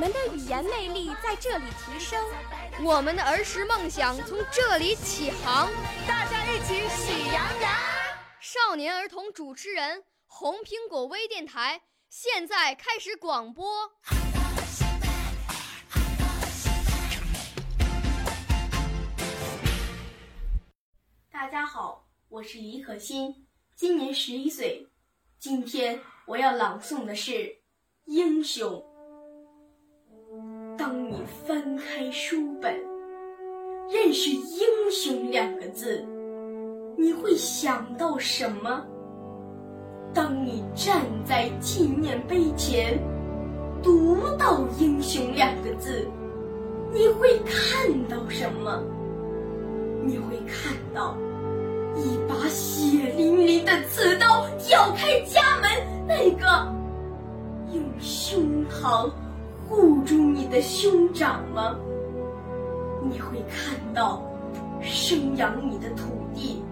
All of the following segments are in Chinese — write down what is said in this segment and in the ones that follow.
我们的语言魅力在这里提升，我们的儿时梦想从这里起航。大家一起喜羊羊。少年儿童主持人，红苹果微电台。现在开始广播。大家好，我是李可欣，今年十一岁。今天我要朗诵的是《英雄》。翻开书本，认识“英雄”两个字，你会想到什么？当你站在纪念碑前，读到“英雄”两个字，你会看到什么？你会看到一把血淋淋的刺刀挑开家门，那个用胸膛护住你的兄长吗？你会看到生养你的土地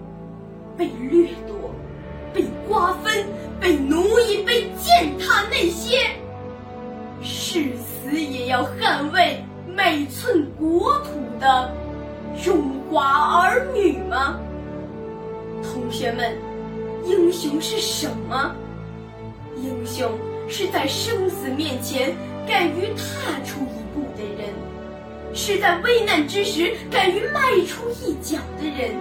被掠夺。被瓜分、被奴役、被践踏，那些誓死也要捍卫每寸国土的中华儿女吗？同学们，英雄是什么？英雄是在生死面前敢于踏出一步的人，是在危难之时敢于迈出一脚的人。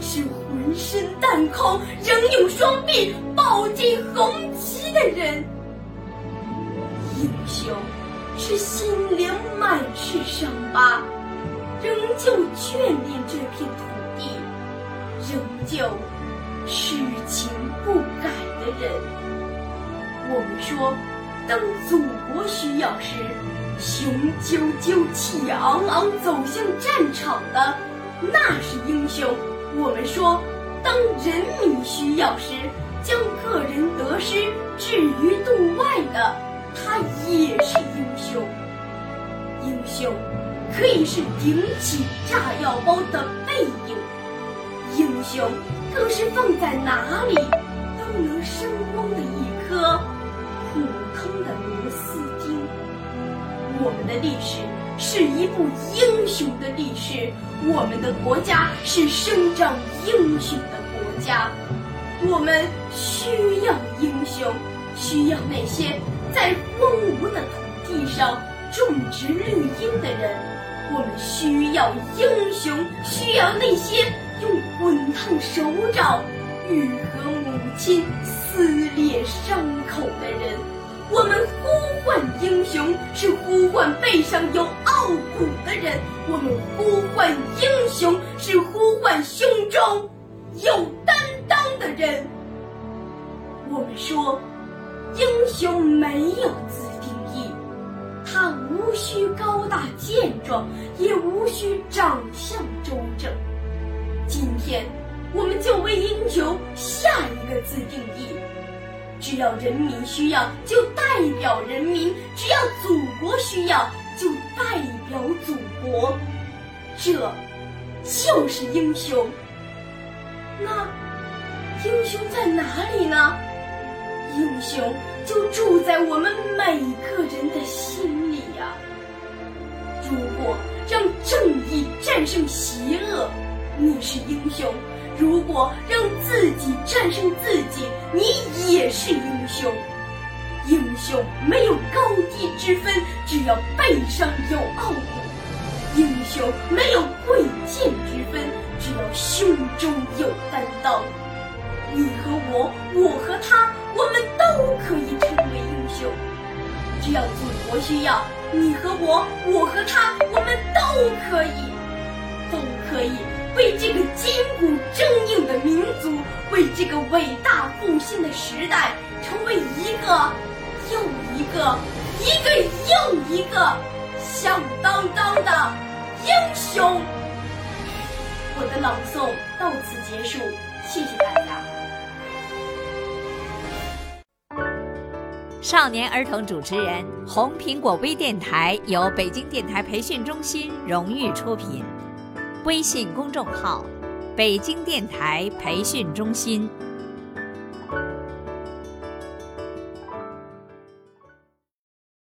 是浑身弹孔仍用双臂抱紧红旗的人。英雄是心灵满是伤疤，仍旧眷恋这片土地，仍旧痴情不改的人。我们说，当祖国需要时，雄赳赳、气昂昂走向战场的，那是英雄。我们说，当人民需要时，将个人得失置于度外的，他也是英雄。英雄可以是顶起炸药包的背影，英雄更是放在哪是一部英雄的历史，我们的国家是生长英雄的国家。我们需要英雄，需要那些在荒芜的土地上种植绿荫的人。我们需要英雄，需要那些用滚烫手掌愈合母亲撕裂伤口的人。我们呼唤英雄，是呼唤背上有傲骨的人；我们呼唤英雄，是呼唤胸中有担当的人。我们说，英雄没有自定义，他无需高大健壮，也无需长相周正。今天，我们就为英雄下一个自定义。只要人民需要，就代表人民；只要祖国需要，就代表祖国。这就是英雄。那英雄在哪里呢？英雄就住在我们每个人的心里呀。如果让正义战胜邪恶，你是英雄。如果让自己战胜自己，你也是英雄。英雄没有高低之分，只要背上有傲骨；英雄没有贵贱之分，只要胸中有担当。你和我，我和他，我们都可以成为英雄。只要祖国需要，你和我，我和他，我们都可以，为这个筋骨铮硬的民族，为这个伟大复兴的时代，成为一个又一个，一个又一个响当当的英雄。我的朗诵到此结束，谢谢大家。少年儿童主持人，红苹果微电台由北京电台培训中心荣誉出品，微信公众号：北京电台培训中心。